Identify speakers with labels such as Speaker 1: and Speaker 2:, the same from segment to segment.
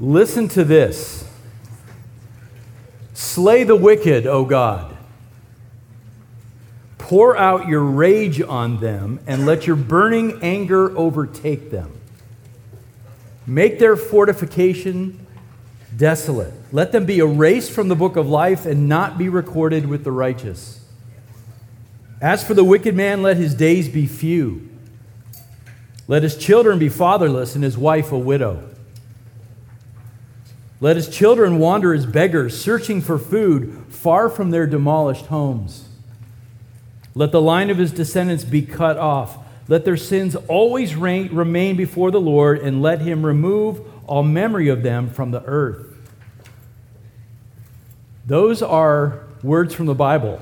Speaker 1: Listen to this Slay the wicked, O God. Pour out your rage on them and let your burning anger overtake them. Make their fortification desolate. Let them be erased from the book of life and not be recorded with the righteous. As for the wicked man, let his days be few. Let his children be fatherless and his wife a widow. Let his children wander as beggars, searching for food far from their demolished homes. Let the line of his descendants be cut off. Let their sins always reign, remain before the Lord, and let him remove all memory of them from the earth. Those are words from the Bible.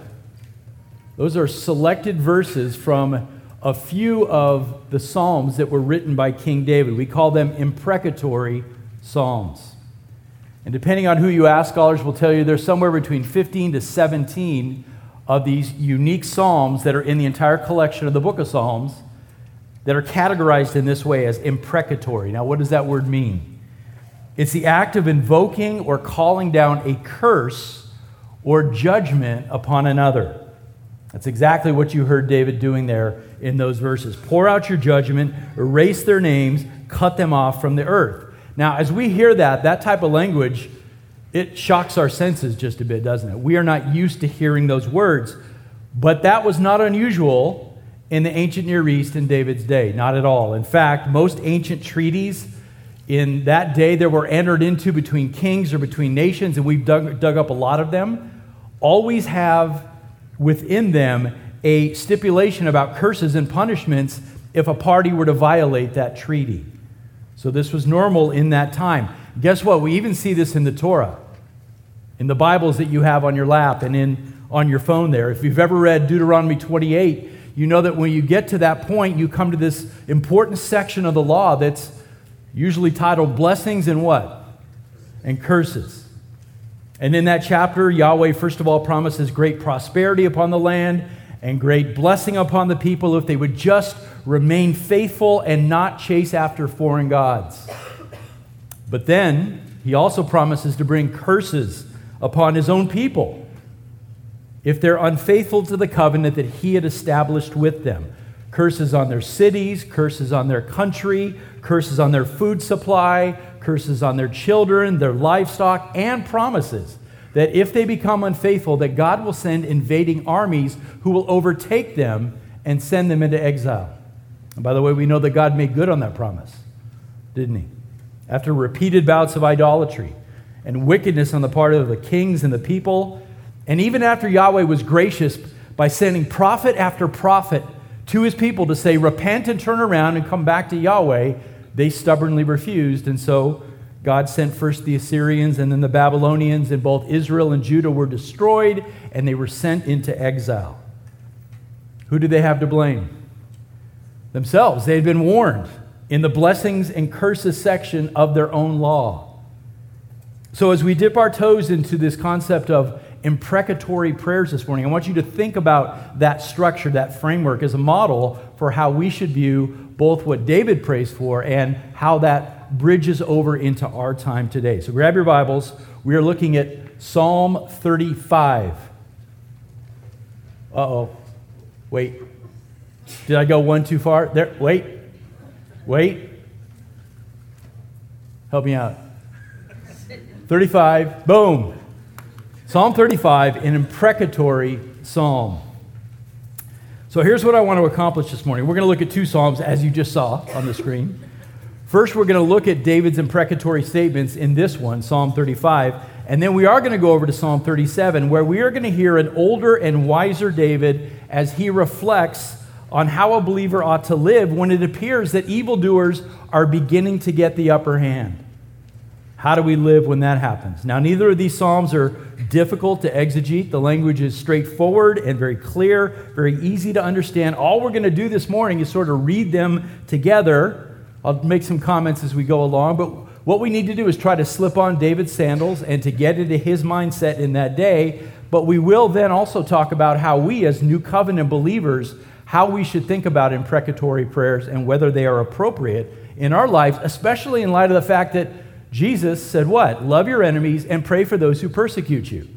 Speaker 1: Those are selected verses from a few of the Psalms that were written by King David. We call them imprecatory Psalms. And depending on who you ask, scholars will tell you there's somewhere between 15 to 17 of these unique Psalms that are in the entire collection of the book of Psalms that are categorized in this way as imprecatory. Now, what does that word mean? It's the act of invoking or calling down a curse or judgment upon another. That's exactly what you heard David doing there in those verses. Pour out your judgment, erase their names, cut them off from the earth. Now, as we hear that, that type of language, it shocks our senses just a bit, doesn't it? We are not used to hearing those words, but that was not unusual in the ancient Near East in David's day, not at all. In fact, most ancient treaties in that day that were entered into between kings or between nations, and we've dug, dug up a lot of them, always have within them a stipulation about curses and punishments if a party were to violate that treaty. So this was normal in that time. Guess what? We even see this in the Torah, in the Bibles that you have on your lap and in on your phone there. If you've ever read Deuteronomy 28, you know that when you get to that point, you come to this important section of the law that's usually titled blessings and what? And curses. And in that chapter, Yahweh, first of all, promises great prosperity upon the land and great blessing upon the people if they would just remain faithful and not chase after foreign gods. But then he also promises to bring curses upon his own people if they're unfaithful to the covenant that he had established with them. Curses on their cities, curses on their country, curses on their food supply, curses on their children, their livestock, and promises that if they become unfaithful, that God will send invading armies who will overtake them and send them into exile. And by the way, we know that God made good on that promise, didn't he? After repeated bouts of idolatry and wickedness on the part of the kings and the people, and even after Yahweh was gracious by sending prophet after prophet to his people to say, Repent and turn around and come back to Yahweh, they stubbornly refused. And so God sent first the Assyrians and then the Babylonians, and both Israel and Judah were destroyed and they were sent into exile. Who did they have to blame? Themselves. They had been warned in the blessings and curses section of their own law. So, as we dip our toes into this concept of imprecatory prayers this morning, I want you to think about that structure, that framework, as a model for how we should view both what David prays for and how that bridges over into our time today. So, grab your Bibles. We are looking at Psalm 35. Uh oh. Wait. Did I go one too far? There, wait, wait. Help me out. 35, boom. Psalm 35, an imprecatory psalm. So here's what I want to accomplish this morning. We're going to look at two psalms, as you just saw on the screen. First, we're going to look at David's imprecatory statements in this one, Psalm 35. And then we are going to go over to Psalm 37, where we are going to hear an older and wiser David as he reflects on how a believer ought to live when it appears that evildoers are beginning to get the upper hand. How do we live when that happens? Now, neither of these Psalms are difficult to exegete. The language is straightforward and very clear, very easy to understand. All we're going to do this morning is sort of read them together. I'll make some comments as we go along, but what we need to do is try to slip on David's sandals and to get into his mindset in that day. But we will then also talk about how we, as new covenant believers, how we should think about imprecatory prayers and whether they are appropriate in our lives, especially in light of the fact that Jesus said what? Love your enemies and pray for those who persecute you.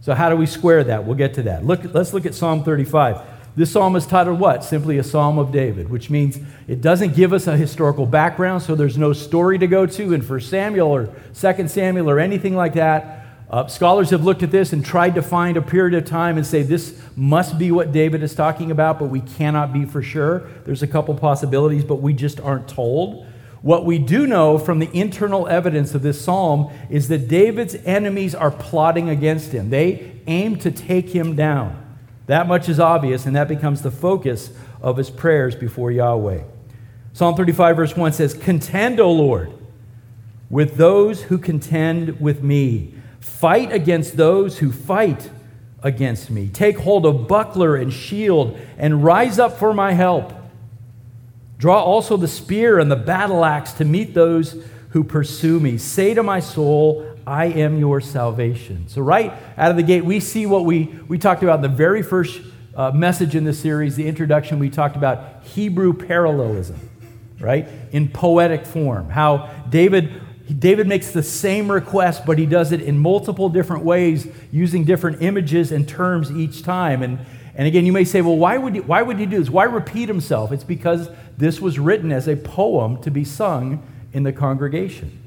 Speaker 1: So, how do we square that? We'll get to that. Look, let's look at Psalm 35. This psalm is titled what? Simply a psalm of David, which means it doesn't give us a historical background, so there's no story to go to in 1 Samuel or 2 Samuel or anything like that. Uh, scholars have looked at this and tried to find a period of time and say this must be what David is talking about, but we cannot be for sure. There's a couple possibilities, but we just aren't told. What we do know from the internal evidence of this psalm is that David's enemies are plotting against him. They aim to take him down. That much is obvious, and that becomes the focus of his prayers before Yahweh. Psalm 35, verse 1 says, Contend, O Lord, with those who contend with me. Fight against those who fight against me. Take hold of buckler and shield and rise up for my help. Draw also the spear and the battle axe to meet those who pursue me. Say to my soul, I am your salvation. So, right out of the gate, we see what we, we talked about in the very first uh, message in the series, the introduction, we talked about Hebrew parallelism, right? In poetic form. How David David makes the same request, but he does it in multiple different ways using different images and terms each time. And, and again, you may say, well, why would, he, why would he do this? Why repeat himself? It's because this was written as a poem to be sung in the congregation.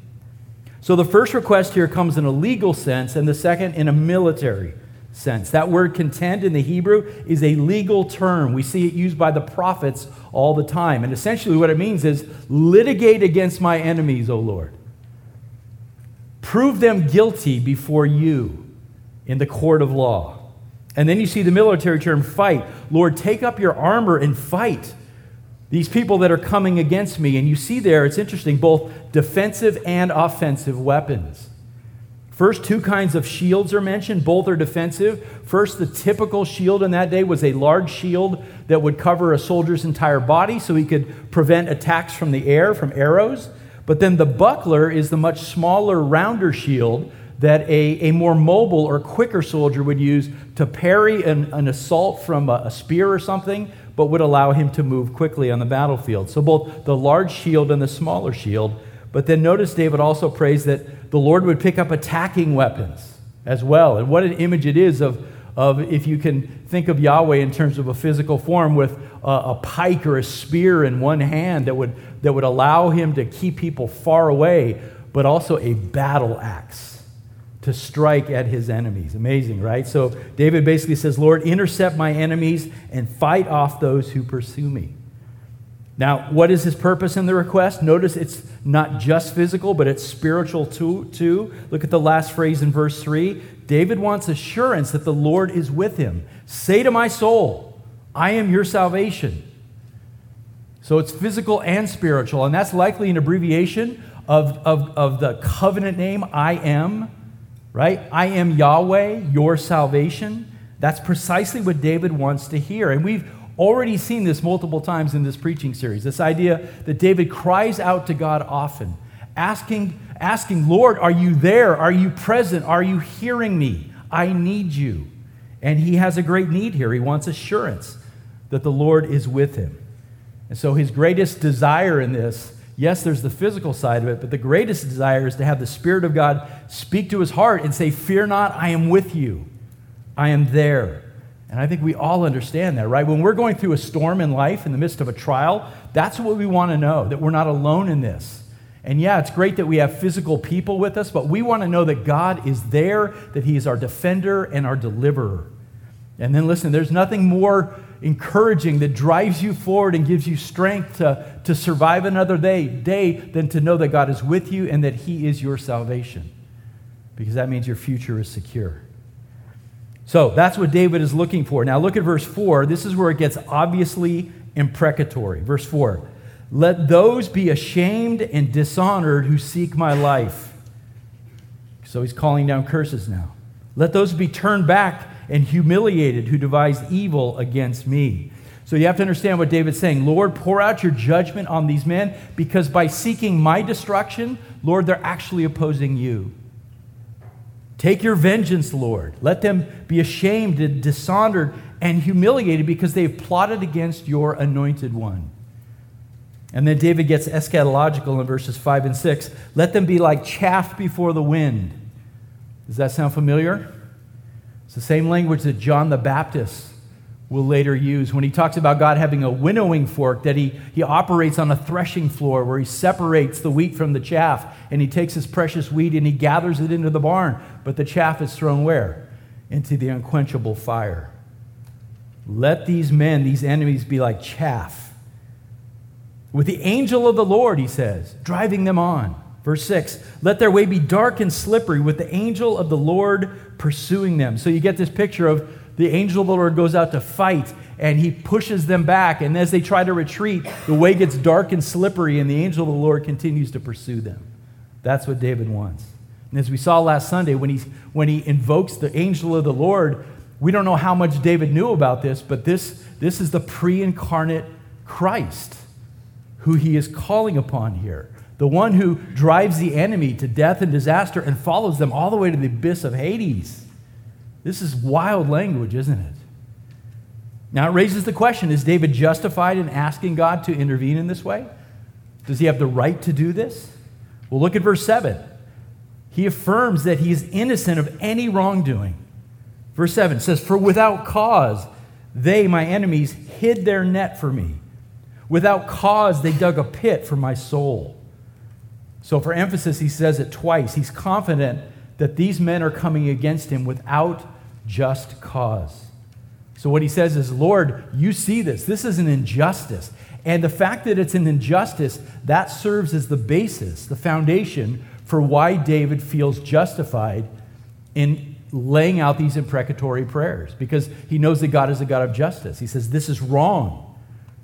Speaker 1: So the first request here comes in a legal sense, and the second in a military sense. That word contend in the Hebrew is a legal term. We see it used by the prophets all the time. And essentially, what it means is litigate against my enemies, O Lord. Prove them guilty before you in the court of law. And then you see the military term fight. Lord, take up your armor and fight these people that are coming against me. And you see there, it's interesting, both defensive and offensive weapons. First, two kinds of shields are mentioned. Both are defensive. First, the typical shield in that day was a large shield that would cover a soldier's entire body so he could prevent attacks from the air, from arrows. But then the buckler is the much smaller, rounder shield that a, a more mobile or quicker soldier would use to parry an, an assault from a, a spear or something, but would allow him to move quickly on the battlefield. So both the large shield and the smaller shield. But then notice David also prays that the Lord would pick up attacking weapons as well. And what an image it is of, of if you can think of Yahweh in terms of a physical form with a, a pike or a spear in one hand that would that would allow him to keep people far away, but also a battle axe to strike at his enemies. Amazing, right? So David basically says, Lord, intercept my enemies and fight off those who pursue me. Now, what is his purpose in the request? Notice it's not just physical, but it's spiritual too. too. Look at the last phrase in verse 3. David wants assurance that the Lord is with him. Say to my soul, I am your salvation. So it's physical and spiritual, and that's likely an abbreviation of, of, of the covenant name, I am, right? I am Yahweh, your salvation. That's precisely what David wants to hear. And we've already seen this multiple times in this preaching series this idea that David cries out to God often, asking, asking, Lord, are you there? Are you present? Are you hearing me? I need you. And he has a great need here. He wants assurance that the Lord is with him. And so his greatest desire in this, yes, there's the physical side of it, but the greatest desire is to have the Spirit of God speak to his heart and say, Fear not, I am with you. I am there. And I think we all understand that, right? When we're going through a storm in life, in the midst of a trial, that's what we want to know, that we're not alone in this. And yeah, it's great that we have physical people with us, but we want to know that God is there, that He is our defender and our deliverer. And then listen, there's nothing more encouraging that drives you forward and gives you strength to, to survive another day, day than to know that God is with you and that He is your salvation. Because that means your future is secure. So that's what David is looking for. Now look at verse 4. This is where it gets obviously imprecatory. Verse 4 Let those be ashamed and dishonored who seek my life. So he's calling down curses now. Let those be turned back and humiliated who devise evil against me. So you have to understand what David's saying. Lord, pour out your judgment on these men because by seeking my destruction, Lord, they're actually opposing you. Take your vengeance, Lord. Let them be ashamed and dishonored and humiliated because they've plotted against your anointed one. And then David gets eschatological in verses 5 and 6. Let them be like chaff before the wind. Does that sound familiar? It's the same language that John the Baptist will later use when he talks about God having a winnowing fork, that he, he operates on a threshing floor where he separates the wheat from the chaff and he takes his precious wheat and he gathers it into the barn. But the chaff is thrown where? Into the unquenchable fire. Let these men, these enemies, be like chaff. With the angel of the Lord, he says, driving them on. Verse 6 Let their way be dark and slippery, with the angel of the Lord pursuing them. So you get this picture of the angel of the Lord goes out to fight and he pushes them back. And as they try to retreat, the way gets dark and slippery, and the angel of the Lord continues to pursue them. That's what David wants. And as we saw last Sunday, when, he when he invokes the angel of the Lord, we don't know how much David knew about this, but this, this is the pre incarnate Christ who he is calling upon here. The one who drives the enemy to death and disaster and follows them all the way to the abyss of Hades. This is wild language, isn't it? Now it raises the question is David justified in asking God to intervene in this way? Does he have the right to do this? Well, look at verse 7. He affirms that he is innocent of any wrongdoing. Verse 7 says, For without cause they, my enemies, hid their net for me. Without cause they dug a pit for my soul. So, for emphasis, he says it twice. He's confident that these men are coming against him without just cause. So, what he says is, Lord, you see this. This is an injustice. And the fact that it's an injustice, that serves as the basis, the foundation for why David feels justified in laying out these imprecatory prayers, because he knows that God is a God of justice. He says, This is wrong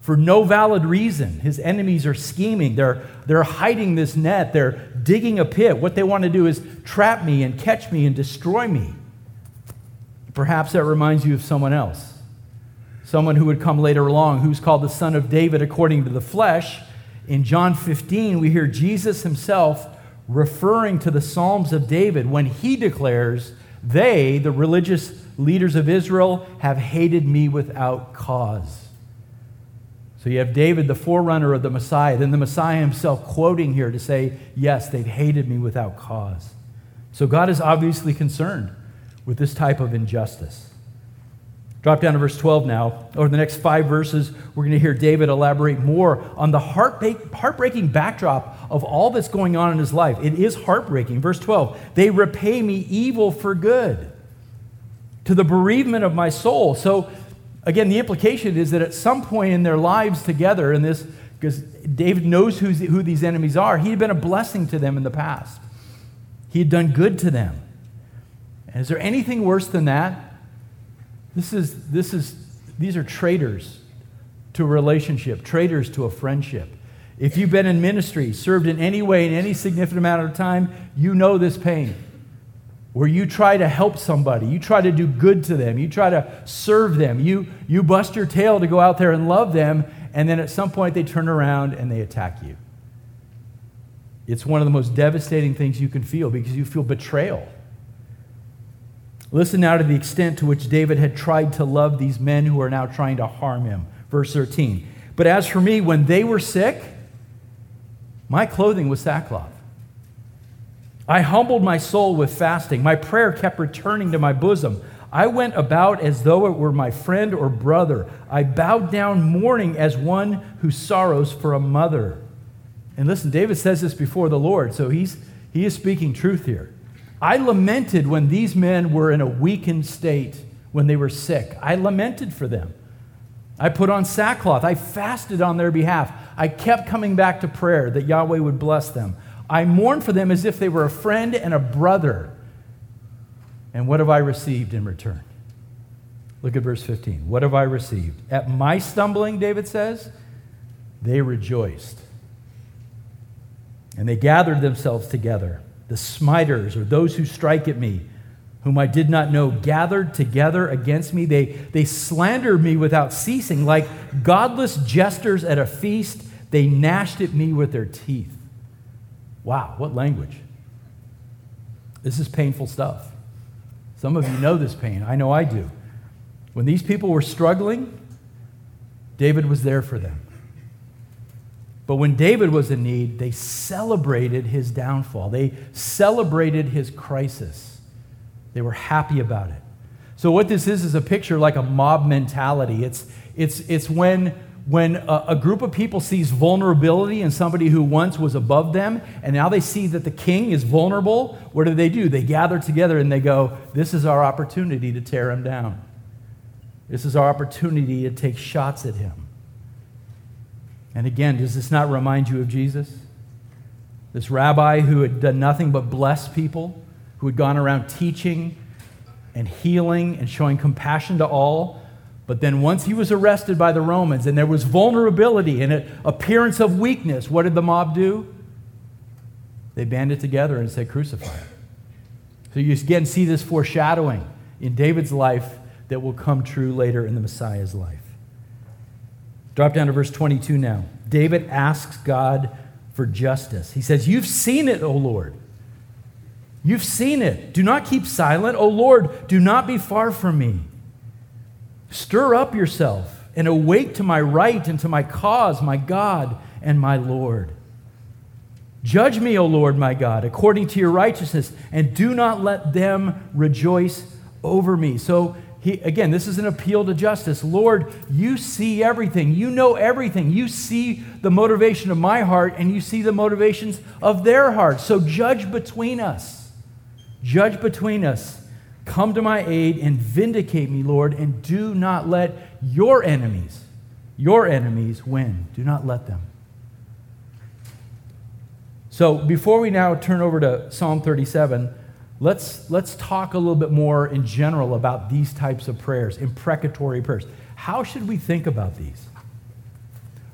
Speaker 1: for no valid reason. His enemies are scheming. They're, they're hiding this net. They're digging a pit. What they want to do is trap me and catch me and destroy me. Perhaps that reminds you of someone else. Someone who would come later along, who's called the Son of David according to the flesh. In John 15, we hear Jesus himself referring to the Psalms of David when he declares, They, the religious leaders of Israel, have hated me without cause. So you have David, the forerunner of the Messiah, then the Messiah himself quoting here to say, Yes, they've hated me without cause. So God is obviously concerned with this type of injustice. Drop down to verse 12 now. Over the next five verses, we're going to hear David elaborate more on the heartbreaking backdrop of all that's going on in his life. It is heartbreaking. Verse 12 They repay me evil for good to the bereavement of my soul. So again, the implication is that at some point in their lives together, in this, because David knows who these enemies are, he had been a blessing to them in the past. He had done good to them. And is there anything worse than that? This is, this is, these are traitors to a relationship, traitors to a friendship. If you've been in ministry, served in any way in any significant amount of time, you know this pain where you try to help somebody, you try to do good to them, you try to serve them, you, you bust your tail to go out there and love them, and then at some point they turn around and they attack you. It's one of the most devastating things you can feel because you feel betrayal. Listen now to the extent to which David had tried to love these men who are now trying to harm him. Verse 13. But as for me, when they were sick, my clothing was sackcloth. I humbled my soul with fasting. My prayer kept returning to my bosom. I went about as though it were my friend or brother. I bowed down mourning as one who sorrows for a mother. And listen, David says this before the Lord, so he's, he is speaking truth here. I lamented when these men were in a weakened state, when they were sick. I lamented for them. I put on sackcloth. I fasted on their behalf. I kept coming back to prayer that Yahweh would bless them. I mourn for them as if they were a friend and a brother. And what have I received in return? Look at verse 15. What have I received? At my stumbling, David says, they rejoiced. And they gathered themselves together. The smiters, or those who strike at me, whom I did not know, gathered together against me. They, they slandered me without ceasing. Like godless jesters at a feast, they gnashed at me with their teeth. Wow, what language. This is painful stuff. Some of you know this pain. I know I do. When these people were struggling, David was there for them. But when David was in need, they celebrated his downfall. They celebrated his crisis. They were happy about it. So, what this is is a picture like a mob mentality. It's, it's, it's when, when a, a group of people sees vulnerability in somebody who once was above them, and now they see that the king is vulnerable. What do they do? They gather together and they go, This is our opportunity to tear him down. This is our opportunity to take shots at him. And again, does this not remind you of Jesus? This rabbi who had done nothing but bless people, who had gone around teaching and healing and showing compassion to all. But then, once he was arrested by the Romans and there was vulnerability and an appearance of weakness, what did the mob do? They banded together and said, Crucify him. So you again see this foreshadowing in David's life that will come true later in the Messiah's life. Drop down to verse 22 now. David asks God for justice. He says, You've seen it, O Lord. You've seen it. Do not keep silent. O Lord, do not be far from me. Stir up yourself and awake to my right and to my cause, my God and my Lord. Judge me, O Lord, my God, according to your righteousness, and do not let them rejoice over me. So he, again, this is an appeal to justice. Lord, you see everything. You know everything. You see the motivation of my heart and you see the motivations of their heart. So judge between us. Judge between us. Come to my aid and vindicate me, Lord, and do not let your enemies, your enemies win. Do not let them. So before we now turn over to Psalm 37, Let's, let's talk a little bit more in general about these types of prayers, imprecatory prayers. How should we think about these?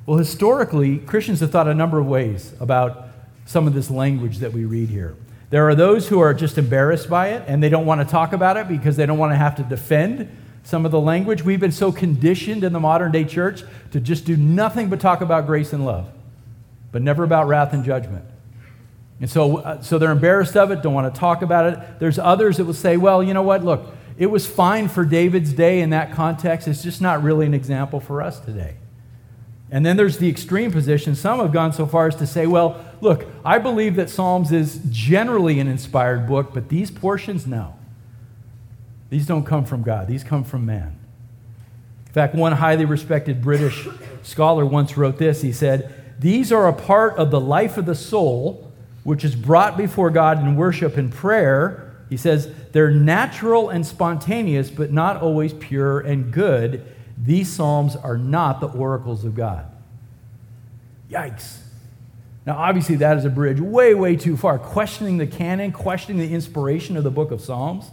Speaker 1: Well, historically, Christians have thought a number of ways about some of this language that we read here. There are those who are just embarrassed by it and they don't want to talk about it because they don't want to have to defend some of the language. We've been so conditioned in the modern day church to just do nothing but talk about grace and love, but never about wrath and judgment. And so, uh, so they're embarrassed of it, don't want to talk about it. There's others that will say, well, you know what? Look, it was fine for David's day in that context. It's just not really an example for us today. And then there's the extreme position. Some have gone so far as to say, well, look, I believe that Psalms is generally an inspired book, but these portions, no. These don't come from God, these come from man. In fact, one highly respected British scholar once wrote this. He said, These are a part of the life of the soul which is brought before God in worship and prayer, he says, they're natural and spontaneous, but not always pure and good. These Psalms are not the oracles of God. Yikes. Now, obviously, that is a bridge way, way too far, questioning the canon, questioning the inspiration of the book of Psalms.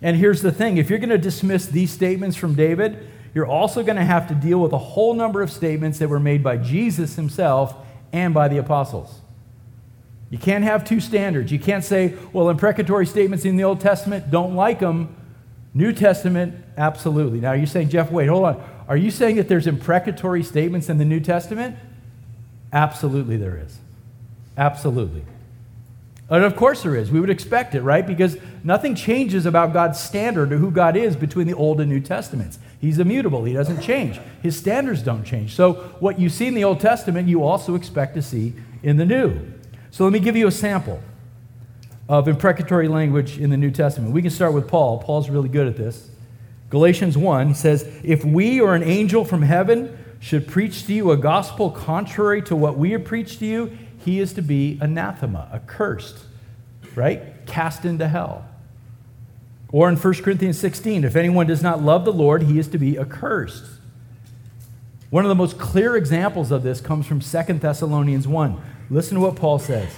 Speaker 1: And here's the thing if you're going to dismiss these statements from David, you're also going to have to deal with a whole number of statements that were made by Jesus himself and by the apostles. You can't have two standards. You can't say, well, imprecatory statements in the Old Testament, don't like them. New Testament, absolutely. Now, you're saying, Jeff, wait, hold on. Are you saying that there's imprecatory statements in the New Testament? Absolutely, there is. Absolutely. And of course there is. We would expect it, right? Because nothing changes about God's standard or who God is between the Old and New Testaments. He's immutable, He doesn't change. His standards don't change. So, what you see in the Old Testament, you also expect to see in the New. So let me give you a sample of imprecatory language in the New Testament. We can start with Paul. Paul's really good at this. Galatians 1 he says, If we or an angel from heaven should preach to you a gospel contrary to what we have preached to you, he is to be anathema, accursed, right? Cast into hell. Or in 1 Corinthians 16, if anyone does not love the Lord, he is to be accursed. One of the most clear examples of this comes from 2 Thessalonians 1. Listen to what Paul says.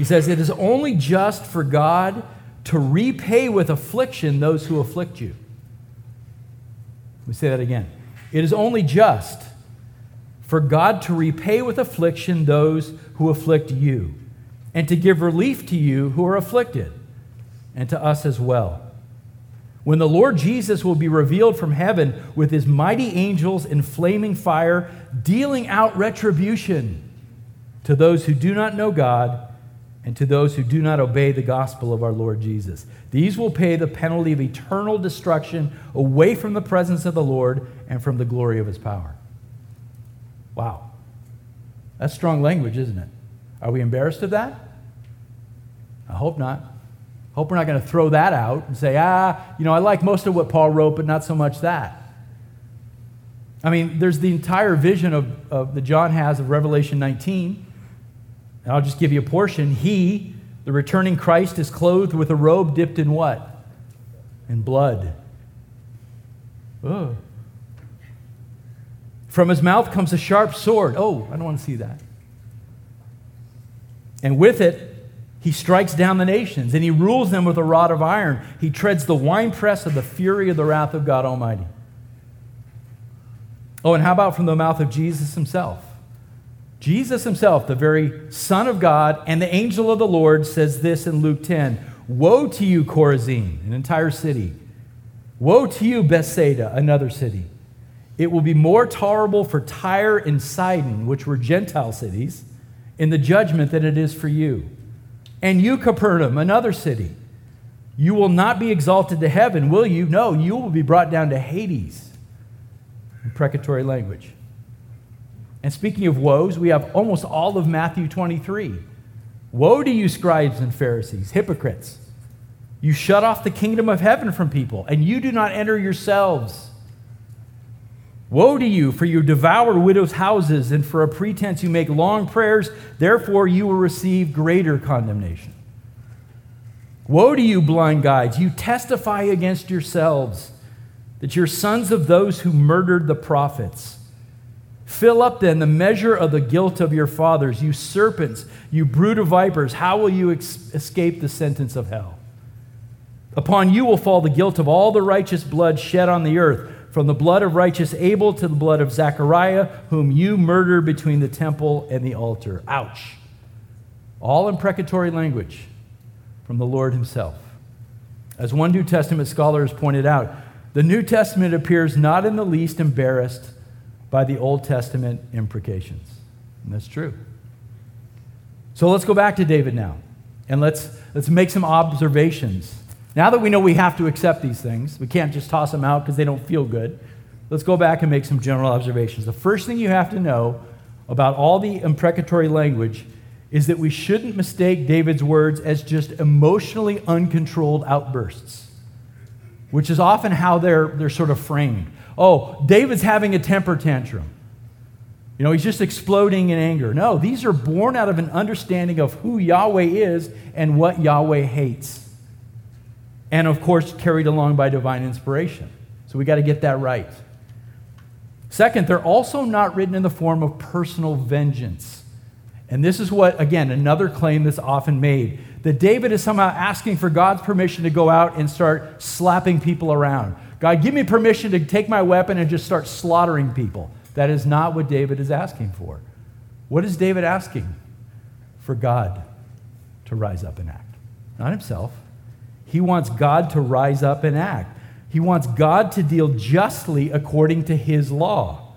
Speaker 1: He says, It is only just for God to repay with affliction those who afflict you. Let me say that again. It is only just for God to repay with affliction those who afflict you, and to give relief to you who are afflicted, and to us as well. When the Lord Jesus will be revealed from heaven with his mighty angels in flaming fire, dealing out retribution to those who do not know God and to those who do not obey the gospel of our Lord Jesus. These will pay the penalty of eternal destruction away from the presence of the Lord and from the glory of his power. Wow. That's strong language, isn't it? Are we embarrassed of that? I hope not. Hope we're not going to throw that out and say, ah, you know, I like most of what Paul wrote, but not so much that. I mean, there's the entire vision of, of that John has of Revelation 19. And I'll just give you a portion. He, the returning Christ, is clothed with a robe dipped in what? In blood. Ugh. From his mouth comes a sharp sword. Oh, I don't want to see that. And with it, he strikes down the nations and he rules them with a rod of iron. He treads the winepress of the fury of the wrath of God Almighty. Oh, and how about from the mouth of Jesus himself? Jesus himself, the very Son of God and the angel of the Lord, says this in Luke 10 Woe to you, Chorazin, an entire city. Woe to you, Bethsaida, another city. It will be more tolerable for Tyre and Sidon, which were Gentile cities, in the judgment than it is for you. And you, Capernaum, another city, you will not be exalted to heaven, will you? No, you will be brought down to Hades. Imprecatory language. And speaking of woes, we have almost all of Matthew 23. Woe to you, scribes and Pharisees, hypocrites! You shut off the kingdom of heaven from people, and you do not enter yourselves. Woe to you, for you devour widows' houses, and for a pretense you make long prayers, therefore you will receive greater condemnation. Woe to you, blind guides, you testify against yourselves that you're sons of those who murdered the prophets. Fill up then the measure of the guilt of your fathers, you serpents, you brood of vipers. How will you ex- escape the sentence of hell? Upon you will fall the guilt of all the righteous blood shed on the earth from the blood of righteous Abel to the blood of Zechariah, whom you murdered between the temple and the altar. Ouch. All imprecatory language from the Lord Himself. As one New Testament scholar has pointed out, the New Testament appears not in the least embarrassed by the Old Testament imprecations. And that's true. So let's go back to David now, and let's, let's make some observations now that we know we have to accept these things, we can't just toss them out because they don't feel good. Let's go back and make some general observations. The first thing you have to know about all the imprecatory language is that we shouldn't mistake David's words as just emotionally uncontrolled outbursts, which is often how they're, they're sort of framed. Oh, David's having a temper tantrum. You know, he's just exploding in anger. No, these are born out of an understanding of who Yahweh is and what Yahweh hates and of course carried along by divine inspiration. So we got to get that right. Second, they're also not written in the form of personal vengeance. And this is what, again, another claim that's often made that David is somehow asking for God's permission to go out and start slapping people around. God, give me permission to take my weapon and just start slaughtering people. That is not what David is asking for. What is David asking? For God to rise up and act, not himself. He wants God to rise up and act. He wants God to deal justly according to his law,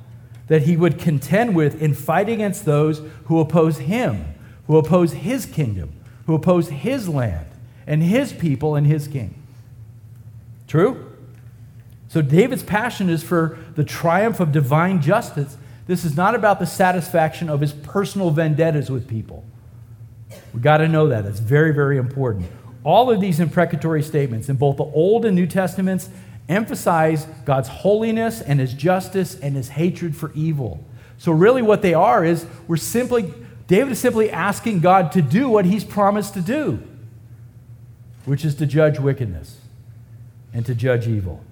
Speaker 1: that he would contend with and fight against those who oppose him, who oppose his kingdom, who oppose his land and his people and his king. True? So David's passion is for the triumph of divine justice. This is not about the satisfaction of his personal vendettas with people. We've got to know that. That's very, very important. All of these imprecatory statements in both the Old and New Testaments emphasize God's holiness and his justice and his hatred for evil. So, really, what they are is we're simply, David is simply asking God to do what he's promised to do, which is to judge wickedness and to judge evil.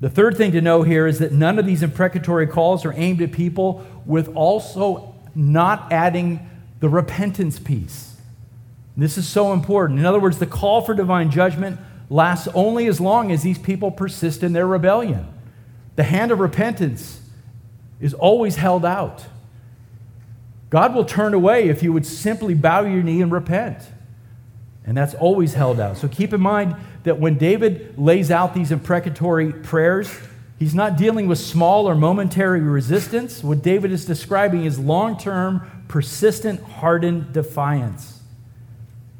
Speaker 1: The third thing to know here is that none of these imprecatory calls are aimed at people with also not adding the repentance piece. This is so important. In other words, the call for divine judgment lasts only as long as these people persist in their rebellion. The hand of repentance is always held out. God will turn away if you would simply bow your knee and repent. And that's always held out. So keep in mind that when David lays out these imprecatory prayers, he's not dealing with small or momentary resistance. What David is describing is long term, persistent, hardened defiance.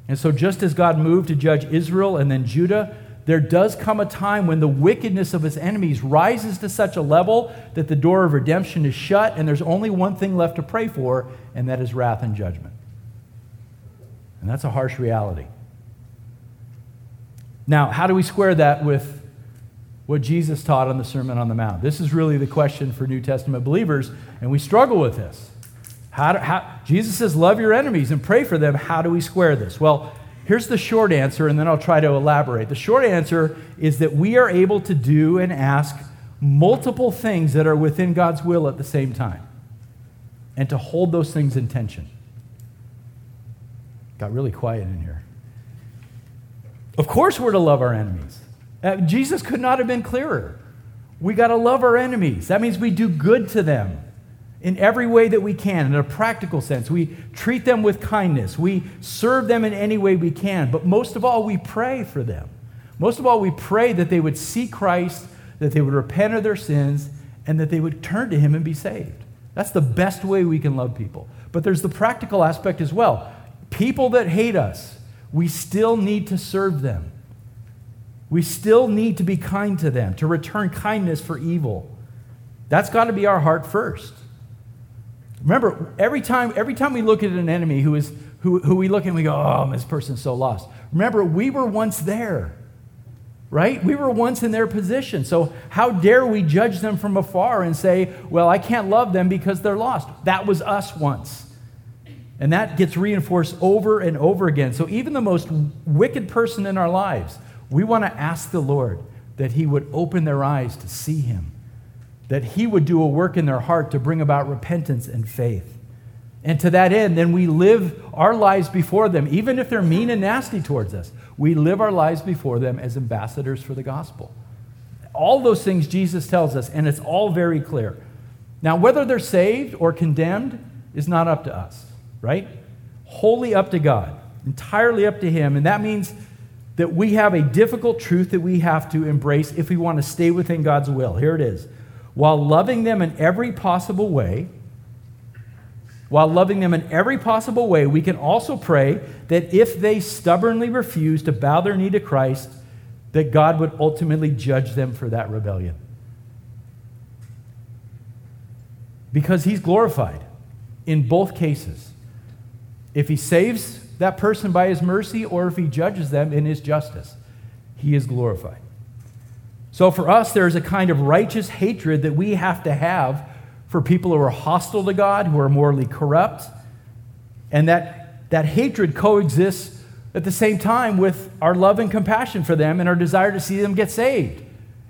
Speaker 1: And so, just as God moved to judge Israel and then Judah, there does come a time when the wickedness of his enemies rises to such a level that the door of redemption is shut, and there's only one thing left to pray for, and that is wrath and judgment. And that's a harsh reality. Now, how do we square that with what Jesus taught on the Sermon on the Mount? This is really the question for New Testament believers, and we struggle with this. How, do, how Jesus says, Love your enemies and pray for them. How do we square this? Well, here's the short answer, and then I'll try to elaborate. The short answer is that we are able to do and ask multiple things that are within God's will at the same time, and to hold those things in tension. Got really quiet in here. Of course, we're to love our enemies. Uh, Jesus could not have been clearer. We got to love our enemies. That means we do good to them in every way that we can, in a practical sense. We treat them with kindness. We serve them in any way we can. But most of all, we pray for them. Most of all, we pray that they would see Christ, that they would repent of their sins, and that they would turn to Him and be saved. That's the best way we can love people. But there's the practical aspect as well. People that hate us, we still need to serve them. We still need to be kind to them, to return kindness for evil. That's got to be our heart first. Remember, every time, every time we look at an enemy who, is, who, who we look at and we go, oh, this person's so lost. Remember, we were once there, right? We were once in their position. So how dare we judge them from afar and say, well, I can't love them because they're lost? That was us once. And that gets reinforced over and over again. So even the most wicked person in our lives, we want to ask the Lord that He would open their eyes to see Him that He would do a work in their heart to bring about repentance and faith. And to that end, then we live our lives before them, even if they're mean and nasty towards us. We live our lives before them as ambassadors for the gospel. All those things Jesus tells us, and it's all very clear. Now, whether they're saved or condemned is not up to us, right? Wholly up to God, entirely up to Him. And that means that we have a difficult truth that we have to embrace if we want to stay within God's will. Here it is while loving them in every possible way, while loving them in every possible way, we can also pray that if they stubbornly refuse to bow their knee to Christ, that God would ultimately judge them for that rebellion. Because he's glorified in both cases. If he saves that person by his mercy or if he judges them in his justice, he is glorified. So for us, there's a kind of righteous hatred that we have to have for people who are hostile to God, who are morally corrupt. And that, that hatred coexists at the same time with our love and compassion for them and our desire to see them get saved.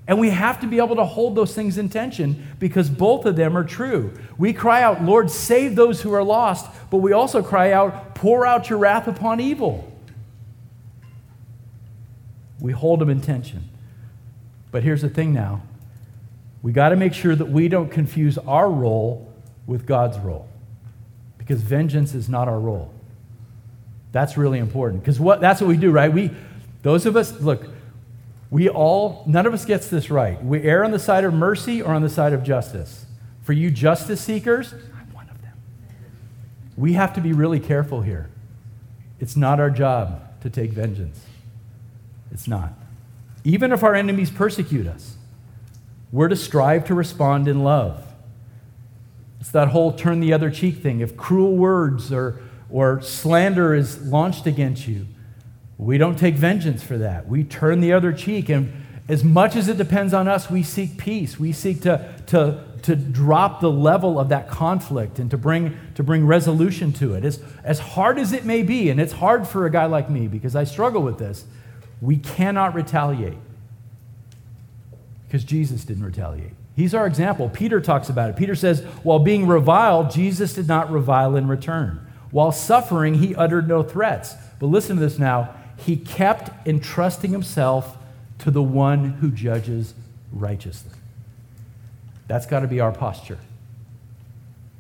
Speaker 1: And we have to be able to hold those things in tension because both of them are true. We cry out, Lord, save those who are lost, but we also cry out, pour out your wrath upon evil. We hold them in tension. But here's the thing now we got to make sure that we don't confuse our role with God's role because vengeance is not our role. That's really important because what, that's what we do, right? We, those of us, look, we all, none of us gets this right. We err on the side of mercy or on the side of justice. For you justice seekers, I'm one of them. We have to be really careful here. It's not our job to take vengeance. It's not. Even if our enemies persecute us, we're to strive to respond in love. It's that whole turn the other cheek thing. If cruel words or, or slander is launched against you, we don't take vengeance for that. We turn the other cheek. And as much as it depends on us, we seek peace. We seek to, to, to drop the level of that conflict and to bring, to bring resolution to it. As, as hard as it may be, and it's hard for a guy like me because I struggle with this, we cannot retaliate because Jesus didn't retaliate. He's our example. Peter talks about it. Peter says, While being reviled, Jesus did not revile in return. While suffering, he uttered no threats. But listen to this now. He kept entrusting himself to the one who judges righteously. That's got to be our posture.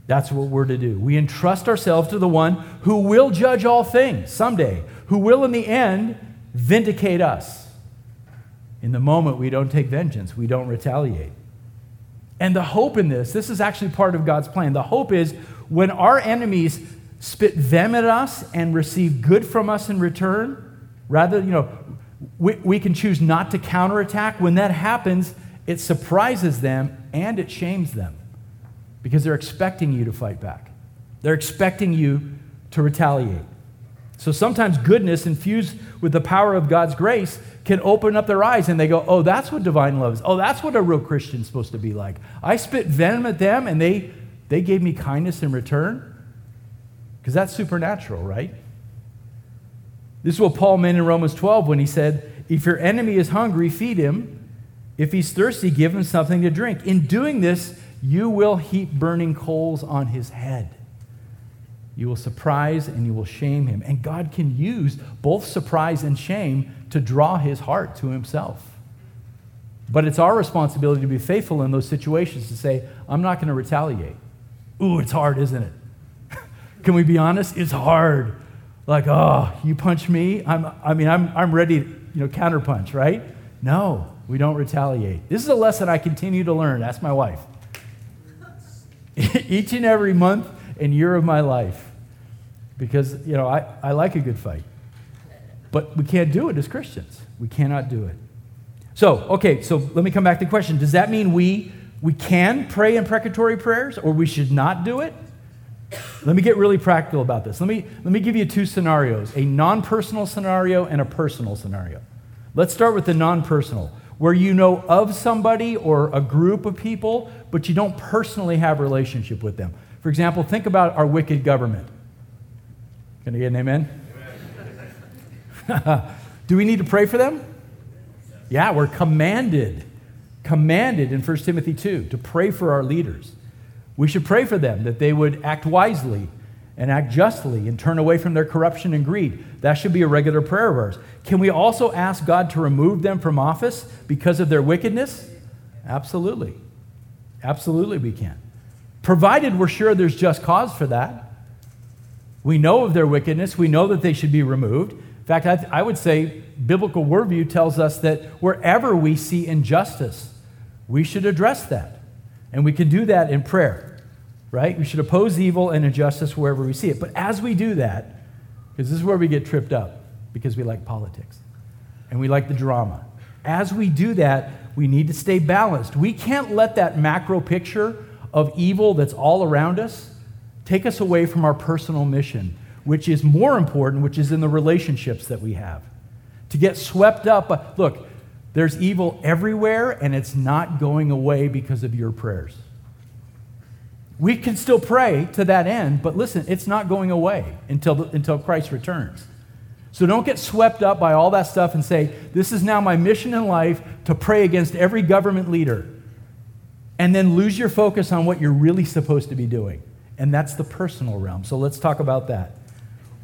Speaker 1: That's what we're to do. We entrust ourselves to the one who will judge all things someday, who will, in the end, vindicate us. In the moment, we don't take vengeance, we don't retaliate. And the hope in this, this is actually part of God's plan. The hope is when our enemies spit venom at us and receive good from us in return, rather, you know, We, we can choose not to counterattack. When that happens, it surprises them and it shames them because they're expecting you to fight back. They're expecting you to retaliate. So sometimes goodness infused with the power of God's grace can open up their eyes and they go, Oh, that's what divine love is. Oh, that's what a real Christian's supposed to be like. I spit venom at them and they, they gave me kindness in return. Because that's supernatural, right? This is what Paul meant in Romans 12 when he said, If your enemy is hungry, feed him. If he's thirsty, give him something to drink. In doing this, you will heap burning coals on his head. You will surprise and you will shame him. And God can use both surprise and shame to draw his heart to himself. But it's our responsibility to be faithful in those situations to say, I'm not going to retaliate. Ooh, it's hard, isn't it? Can we be honest? It's hard. Like, oh, you punch me? I'm, I mean, I'm, I'm ready to you know, counterpunch, right? No, we don't retaliate. This is a lesson I continue to learn. Ask my wife. Each and every month and year of my life. Because, you know, I, I like a good fight. But we can't do it as Christians. We cannot do it. So, okay, so let me come back to the question. Does that mean we, we can pray imprecatory prayers or we should not do it? Let me get really practical about this. Let me, let me give you two scenarios a non personal scenario and a personal scenario. Let's start with the non personal, where you know of somebody or a group of people, but you don't personally have a relationship with them. For example, think about our wicked government. Can I get an amen? amen. Do we need to pray for them? Yeah, we're commanded, commanded in 1 Timothy 2 to pray for our leaders. We should pray for them that they would act wisely and act justly and turn away from their corruption and greed. That should be a regular prayer verse. Can we also ask God to remove them from office because of their wickedness? Absolutely. Absolutely, we can. Provided we're sure there's just cause for that. We know of their wickedness, we know that they should be removed. In fact, I, I would say biblical worldview tells us that wherever we see injustice, we should address that. And we can do that in prayer right? We should oppose evil and injustice wherever we see it. But as we do that, because this is where we get tripped up, because we like politics and we like the drama. As we do that, we need to stay balanced. We can't let that macro picture of evil that's all around us take us away from our personal mission, which is more important, which is in the relationships that we have. To get swept up, uh, look, there's evil everywhere, and it's not going away because of your prayers. We can still pray to that end, but listen, it's not going away until, until Christ returns. So don't get swept up by all that stuff and say, This is now my mission in life to pray against every government leader. And then lose your focus on what you're really supposed to be doing. And that's the personal realm. So let's talk about that.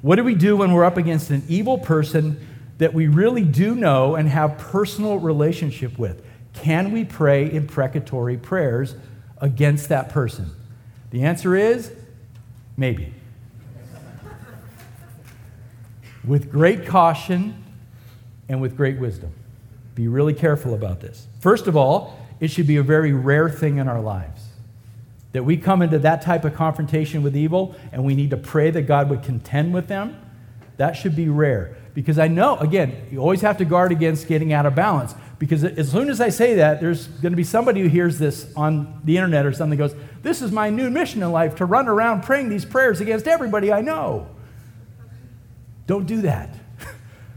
Speaker 1: What do we do when we're up against an evil person that we really do know and have personal relationship with? Can we pray imprecatory prayers against that person? The answer is maybe. with great caution and with great wisdom. Be really careful about this. First of all, it should be a very rare thing in our lives that we come into that type of confrontation with evil and we need to pray that God would contend with them. That should be rare. Because I know, again, you always have to guard against getting out of balance. Because as soon as I say that, there's going to be somebody who hears this on the internet or something goes, This is my new mission in life to run around praying these prayers against everybody I know. Don't do that.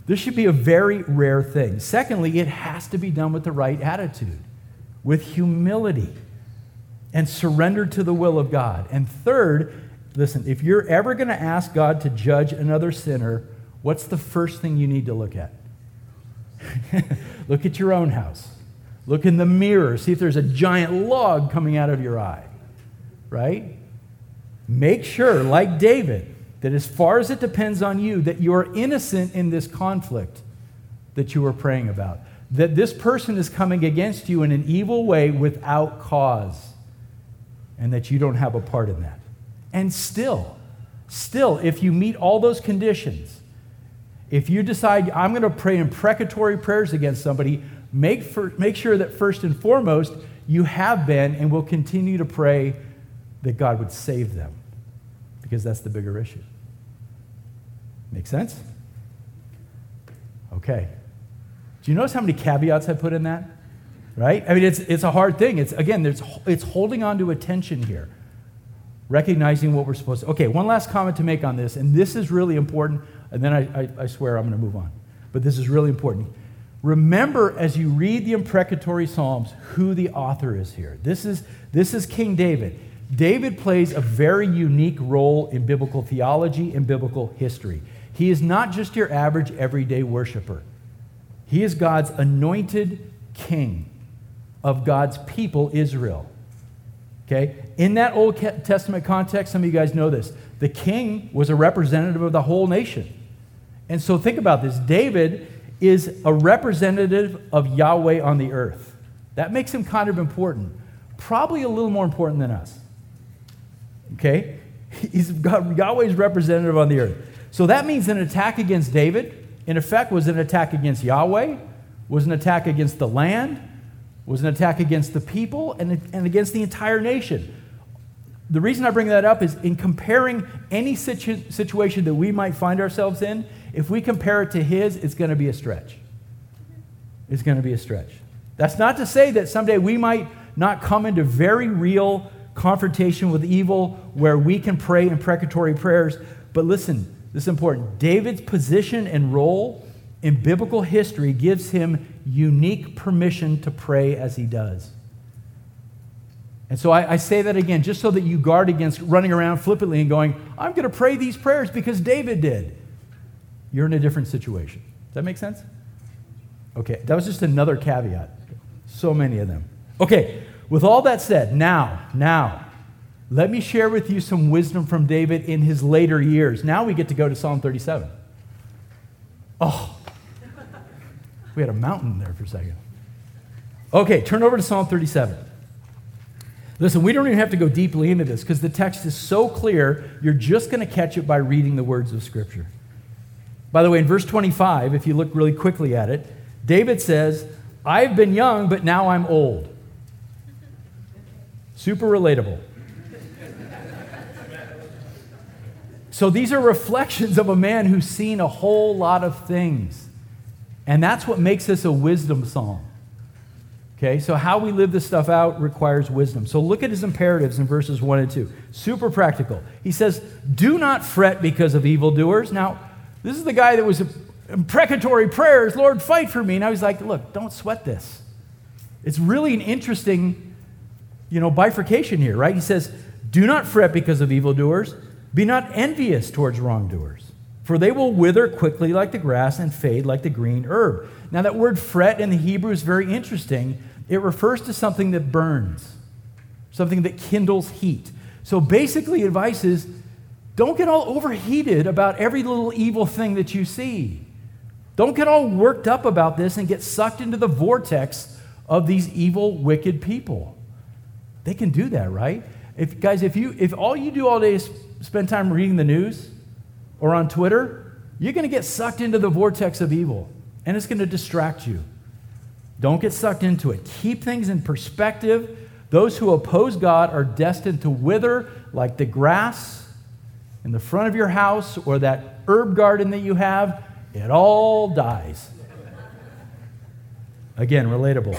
Speaker 1: this should be a very rare thing. Secondly, it has to be done with the right attitude, with humility, and surrender to the will of God. And third, listen, if you're ever going to ask God to judge another sinner, what's the first thing you need to look at? Look at your own house. Look in the mirror. See if there's a giant log coming out of your eye, right? Make sure, like David, that as far as it depends on you, that you are innocent in this conflict that you are praying about. That this person is coming against you in an evil way without cause, and that you don't have a part in that. And still, still, if you meet all those conditions, if you decide, I'm going to pray imprecatory prayers against somebody, make, for, make sure that first and foremost, you have been and will continue to pray that God would save them, because that's the bigger issue. Make sense? Okay. Do you notice how many caveats I put in that? Right? I mean, it's, it's a hard thing. It's, again, there's, it's holding on to attention here, recognizing what we're supposed to. Okay, one last comment to make on this, and this is really important, and then I, I, I swear I'm going to move on. But this is really important. Remember as you read the imprecatory Psalms who the author is here. This is, this is King David. David plays a very unique role in biblical theology and biblical history. He is not just your average everyday worshiper, he is God's anointed king of God's people, Israel. Okay? In that Old Testament context, some of you guys know this. The king was a representative of the whole nation. And so think about this David is a representative of Yahweh on the earth. That makes him kind of important, probably a little more important than us. Okay? He's God, Yahweh's representative on the earth. So that means an attack against David, in effect, was an attack against Yahweh, was an attack against the land, was an attack against the people, and, and against the entire nation. The reason I bring that up is in comparing any situ- situation that we might find ourselves in, if we compare it to his, it's going to be a stretch. It's going to be a stretch. That's not to say that someday we might not come into very real confrontation with evil where we can pray imprecatory prayers. But listen, this is important. David's position and role in biblical history gives him unique permission to pray as he does. And so I, I, say that again, just so that you guard against running around flippantly and going, I'm going to pray these prayers because David did you're in a different situation. Does that make sense? Okay, that was just another caveat. So many of them. Okay, with all that said, now, now, let me share with you some wisdom from David in his later years. Now we get to go to Psalm 37. Oh, we had a mountain there for a second. Okay, turn over to Psalm 37. Listen, we don't even have to go deeply into this because the text is so clear, you're just going to catch it by reading the words of Scripture. By the way, in verse 25, if you look really quickly at it, David says, I've been young, but now I'm old. Super relatable. So these are reflections of a man who's seen a whole lot of things. And that's what makes this a wisdom psalm. Okay, so how we live this stuff out requires wisdom. So look at his imperatives in verses 1 and 2. Super practical. He says, Do not fret because of evildoers. Now, this is the guy that was imprecatory prayers, Lord, fight for me. And I was like, look, don't sweat this. It's really an interesting, you know, bifurcation here, right? He says, do not fret because of evildoers. Be not envious towards wrongdoers, for they will wither quickly like the grass and fade like the green herb. Now, that word fret in the Hebrew is very interesting. It refers to something that burns, something that kindles heat. So basically, advice is don't get all overheated about every little evil thing that you see. Don't get all worked up about this and get sucked into the vortex of these evil, wicked people. They can do that, right? If guys, if you if all you do all day is spend time reading the news or on Twitter, you're going to get sucked into the vortex of evil and it's going to distract you. Don't get sucked into it. Keep things in perspective. Those who oppose God are destined to wither like the grass in the front of your house or that herb garden that you have, it all dies. Again, relatable.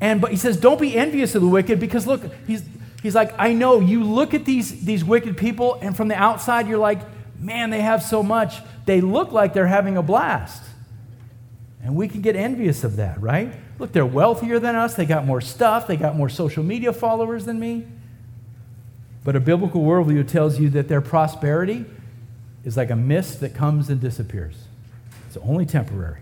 Speaker 1: And but he says, don't be envious of the wicked because look, he's he's like, I know you look at these these wicked people, and from the outside, you're like, man, they have so much. They look like they're having a blast. And we can get envious of that, right? Look, they're wealthier than us, they got more stuff, they got more social media followers than me. But a biblical worldview tells you that their prosperity is like a mist that comes and disappears, it's only temporary.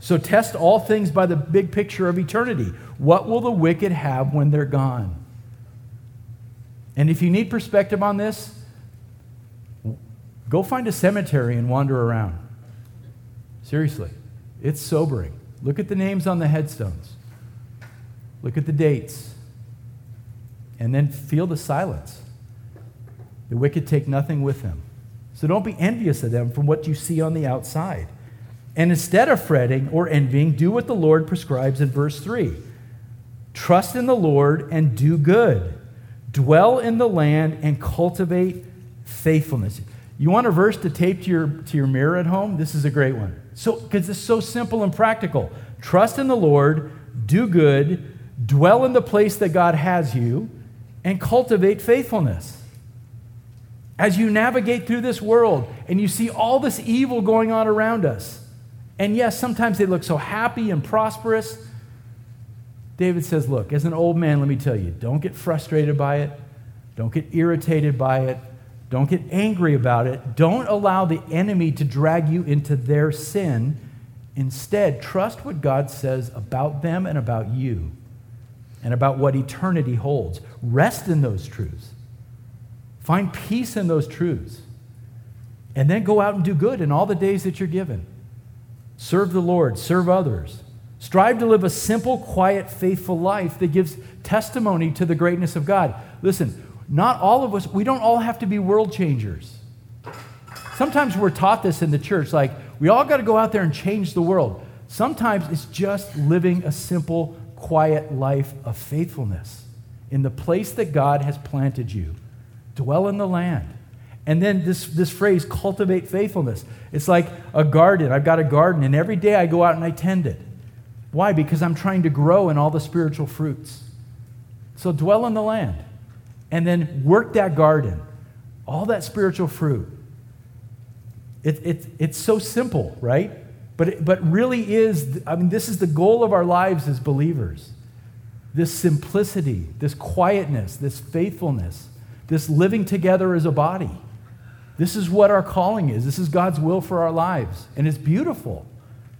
Speaker 1: So test all things by the big picture of eternity. What will the wicked have when they're gone? And if you need perspective on this, go find a cemetery and wander around. Seriously, it's sobering. Look at the names on the headstones, look at the dates, and then feel the silence. The wicked take nothing with them. So don't be envious of them from what you see on the outside. And instead of fretting or envying, do what the Lord prescribes in verse 3 Trust in the Lord and do good, dwell in the land and cultivate faithfulness. You want a verse to tape to your, to your mirror at home? This is a great one. So, because it's so simple and practical. Trust in the Lord, do good, dwell in the place that God has you, and cultivate faithfulness. As you navigate through this world and you see all this evil going on around us, and yes, sometimes they look so happy and prosperous. David says, Look, as an old man, let me tell you, don't get frustrated by it, don't get irritated by it, don't get angry about it. Don't allow the enemy to drag you into their sin. Instead, trust what God says about them and about you and about what eternity holds. Rest in those truths. Find peace in those truths. And then go out and do good in all the days that you're given. Serve the Lord, serve others. Strive to live a simple, quiet, faithful life that gives testimony to the greatness of God. Listen, not all of us, we don't all have to be world changers. Sometimes we're taught this in the church, like we all got to go out there and change the world. Sometimes it's just living a simple, quiet life of faithfulness in the place that God has planted you. Dwell in the land. And then this, this phrase, cultivate faithfulness. It's like a garden. I've got a garden, and every day I go out and I tend it. Why? Because I'm trying to grow in all the spiritual fruits. So dwell in the land and then work that garden, all that spiritual fruit. It, it, it's so simple, right? But, it, but really is, I mean, this is the goal of our lives as believers. This simplicity, this quietness, this faithfulness, this living together as a body. This is what our calling is. This is God's will for our lives. And it's beautiful.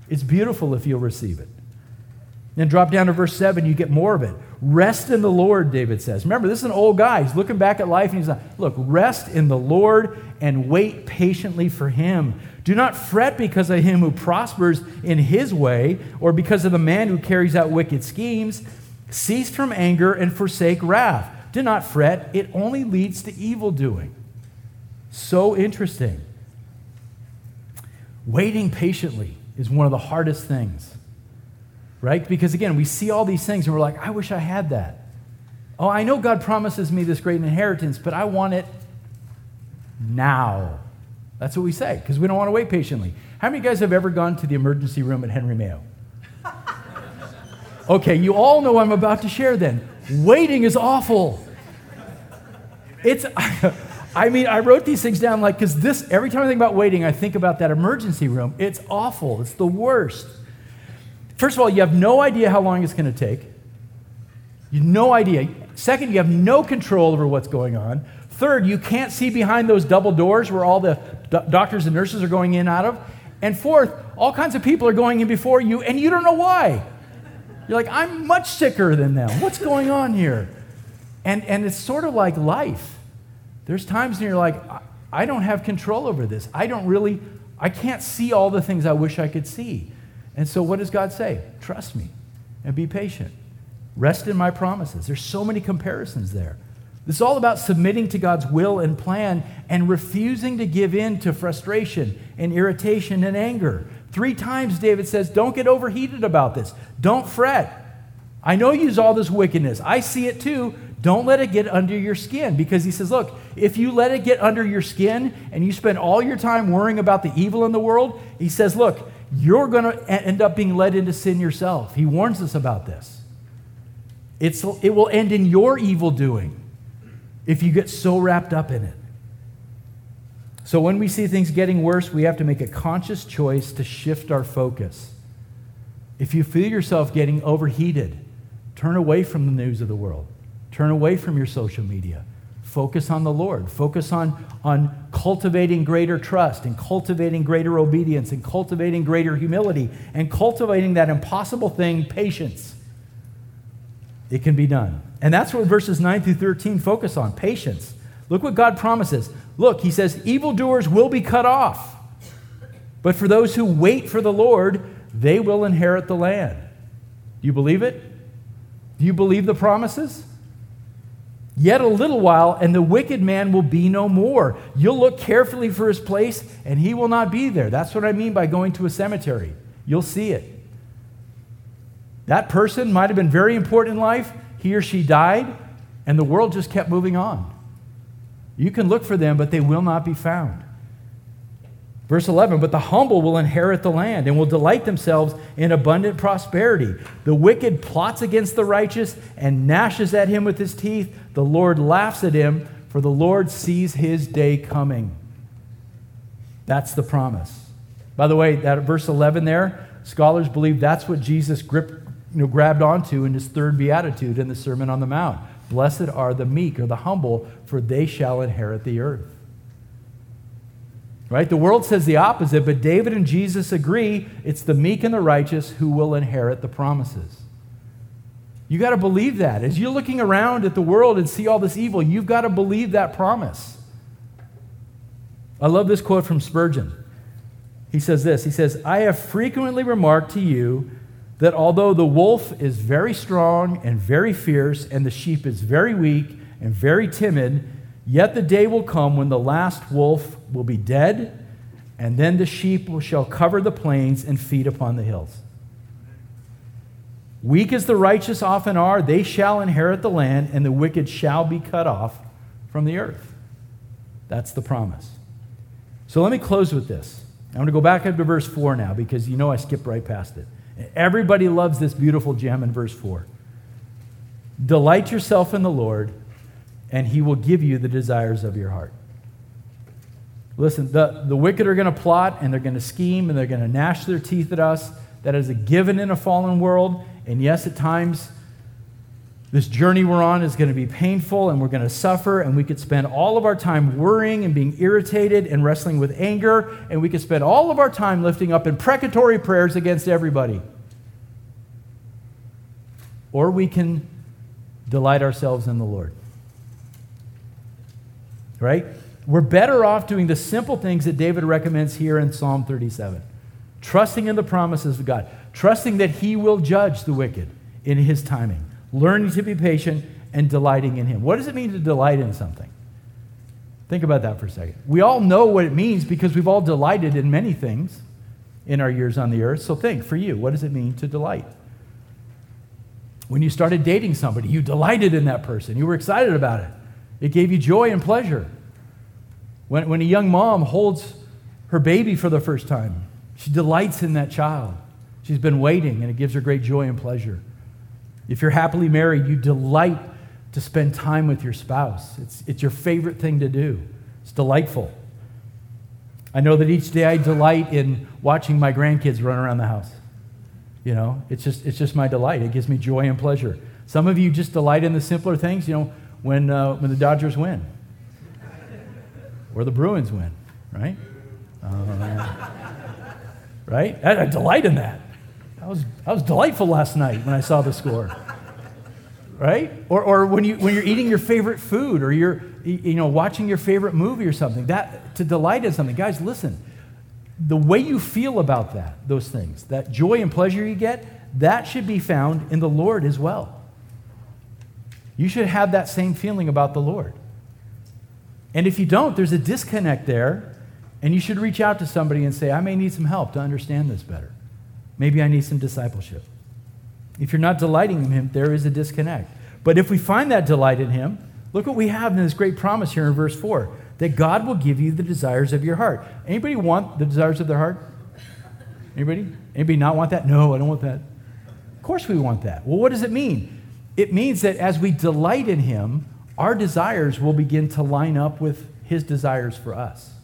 Speaker 1: It's beautiful if you'll receive it. Then drop down to verse 7, you get more of it. Rest in the Lord, David says. Remember, this is an old guy. He's looking back at life and he's like, look, rest in the Lord and wait patiently for him. Do not fret because of him who prospers in his way or because of the man who carries out wicked schemes. Cease from anger and forsake wrath. Do not fret, it only leads to evil doing. So interesting. Waiting patiently is one of the hardest things right? Because again, we see all these things and we're like, I wish I had that. Oh, I know God promises me this great inheritance, but I want it now. That's what we say because we don't want to wait patiently. How many of you guys have ever gone to the emergency room at Henry Mayo? Okay, you all know I'm about to share then. Waiting is awful. It's, I mean, I wrote these things down like, because this, every time I think about waiting, I think about that emergency room. It's awful. It's the worst. First of all, you have no idea how long it's going to take. You have no idea. Second, you have no control over what's going on. Third, you can't see behind those double doors where all the do- doctors and nurses are going in and out of. And fourth, all kinds of people are going in before you, and you don't know why. You're like, I'm much sicker than them. What's going on here? And, and it's sort of like life. There's times when you're like, I don't have control over this. I don't really, I can't see all the things I wish I could see. And so, what does God say? Trust me and be patient. Rest in my promises. There's so many comparisons there. This is all about submitting to God's will and plan and refusing to give in to frustration and irritation and anger. Three times David says, Don't get overheated about this. Don't fret. I know you use all this wickedness. I see it too. Don't let it get under your skin because he says, Look, if you let it get under your skin and you spend all your time worrying about the evil in the world, he says, Look, you're going to end up being led into sin yourself. He warns us about this. It's, it will end in your evil doing if you get so wrapped up in it. So when we see things getting worse, we have to make a conscious choice to shift our focus. If you feel yourself getting overheated, turn away from the news of the world, turn away from your social media. Focus on the Lord. Focus on, on cultivating greater trust and cultivating greater obedience and cultivating greater humility and cultivating that impossible thing, patience. It can be done. And that's what verses 9 through 13 focus on patience. Look what God promises. Look, he says, evildoers will be cut off. But for those who wait for the Lord, they will inherit the land. Do you believe it? Do you believe the promises? Yet a little while, and the wicked man will be no more. You'll look carefully for his place, and he will not be there. That's what I mean by going to a cemetery. You'll see it. That person might have been very important in life. He or she died, and the world just kept moving on. You can look for them, but they will not be found. Verse 11, but the humble will inherit the land and will delight themselves in abundant prosperity. The wicked plots against the righteous and gnashes at him with his teeth. The Lord laughs at him, for the Lord sees his day coming. That's the promise. By the way, that verse 11 there, scholars believe that's what Jesus gripped, you know, grabbed onto in his third beatitude in the Sermon on the Mount. Blessed are the meek or the humble, for they shall inherit the earth. Right? The world says the opposite, but David and Jesus agree it's the meek and the righteous who will inherit the promises. You got to believe that. As you're looking around at the world and see all this evil, you've got to believe that promise. I love this quote from Spurgeon. He says this He says, I have frequently remarked to you that although the wolf is very strong and very fierce, and the sheep is very weak and very timid, Yet the day will come when the last wolf will be dead, and then the sheep shall cover the plains and feed upon the hills. Weak as the righteous often are, they shall inherit the land, and the wicked shall be cut off from the earth. That's the promise. So let me close with this. I'm going to go back up to verse 4 now because you know I skipped right past it. Everybody loves this beautiful gem in verse 4. Delight yourself in the Lord and he will give you the desires of your heart. Listen, the, the wicked are going to plot and they're going to scheme and they're going to gnash their teeth at us. That is a given in a fallen world. And yes, at times, this journey we're on is going to be painful and we're going to suffer. And we could spend all of our time worrying and being irritated and wrestling with anger. And we could spend all of our time lifting up imprecatory prayers against everybody. Or we can delight ourselves in the Lord right? We're better off doing the simple things that David recommends here in Psalm 37 trusting in the promises of God, trusting that He will judge the wicked in His timing, learning to be patient, and delighting in Him. What does it mean to delight in something? Think about that for a second. We all know what it means because we've all delighted in many things in our years on the earth. So think for you, what does it mean to delight? When you started dating somebody, you delighted in that person, you were excited about it. It gave you joy and pleasure. When, when a young mom holds her baby for the first time, she delights in that child. She's been waiting, and it gives her great joy and pleasure. If you're happily married, you delight to spend time with your spouse. It's, it's your favorite thing to do, it's delightful. I know that each day I delight in watching my grandkids run around the house. You know, it's just, it's just my delight. It gives me joy and pleasure. Some of you just delight in the simpler things. You know, when, uh, when the Dodgers win or the Bruins win, right? Uh, right? I, I, delight in that. I was, I was delightful last night when I saw the score. Right? Or, or when, you, when you're eating your favorite food or you're you know, watching your favorite movie or something. That, to delight in something. Guys, listen. The way you feel about that, those things, that joy and pleasure you get, that should be found in the Lord as well. You should have that same feeling about the Lord. And if you don't, there's a disconnect there, and you should reach out to somebody and say, I may need some help to understand this better. Maybe I need some discipleship. If you're not delighting in Him, there is a disconnect. But if we find that delight in Him, look what we have in this great promise here in verse 4 that God will give you the desires of your heart. Anybody want the desires of their heart? Anybody? Anybody not want that? No, I don't want that. Of course we want that. Well, what does it mean? It means that as we delight in Him, our desires will begin to line up with His desires for us.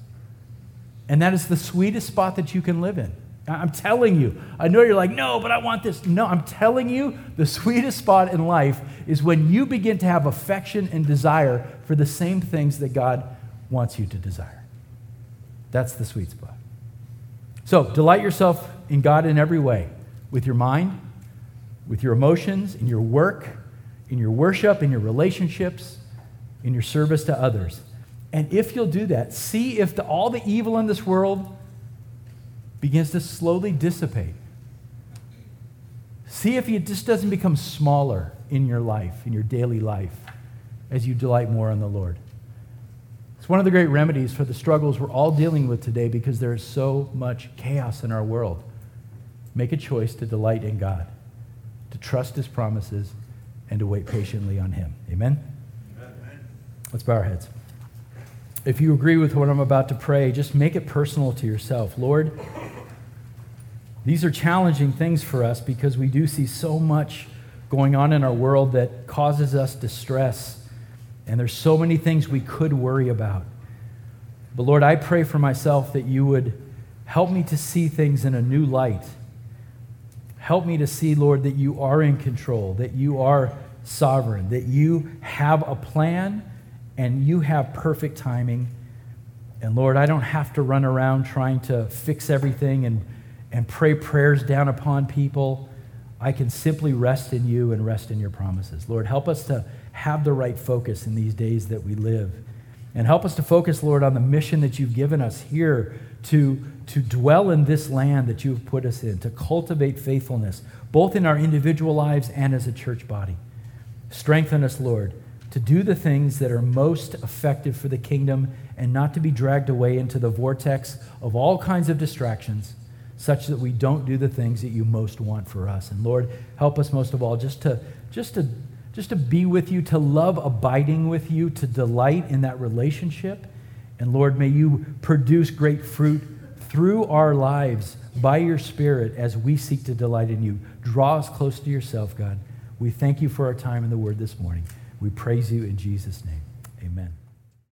Speaker 1: And that is the sweetest spot that you can live in. I'm telling you. I know you're like, no, but I want this. No, I'm telling you, the sweetest spot in life is when you begin to have affection and desire for the same things that God wants you to desire. That's the sweet spot. So, delight yourself in God in every way with your mind, with your emotions, in your work, in your worship, in your relationships, in your service to others. And if you'll do that, see if the, all the evil in this world begins to slowly dissipate. See if it just doesn't become smaller in your life, in your daily life, as you delight more in the Lord. It's one of the great remedies for the struggles we're all dealing with today because there is so much chaos in our world. Make a choice to delight in God to trust his promises, and to wait patiently on him. Amen? Amen. Let's bow our heads. if you agree with what I'm about to pray, just make it personal to yourself. Lord, these are challenging things for us because we do see so much going on in our world that causes us distress. And there's so many things we could worry about. But Lord, I pray for myself that you would help me to see things in a new light. Help me to see, Lord, that you are in control, that you are sovereign, that you have a plan and you have perfect timing. And Lord, I don't have to run around trying to fix everything and, and pray prayers down upon people. I can simply rest in you and rest in your promises. Lord, help us to have the right focus in these days that we live. And help us to focus, Lord, on the mission that you've given us here to, to dwell in this land that you've put us in, to cultivate faithfulness, both in our individual lives and as a church body. Strengthen us, Lord to do the things that are most effective for the kingdom and not to be dragged away into the vortex of all kinds of distractions, such that we don't do the things that you most want for us. And Lord, help us most of all just to just to just to be with you, to love abiding with you, to delight in that relationship. And Lord, may you produce great fruit through our lives by your Spirit as we seek to delight in you. Draw us close to yourself, God. We thank you for our time in the Word this morning. We praise you in Jesus' name. Amen.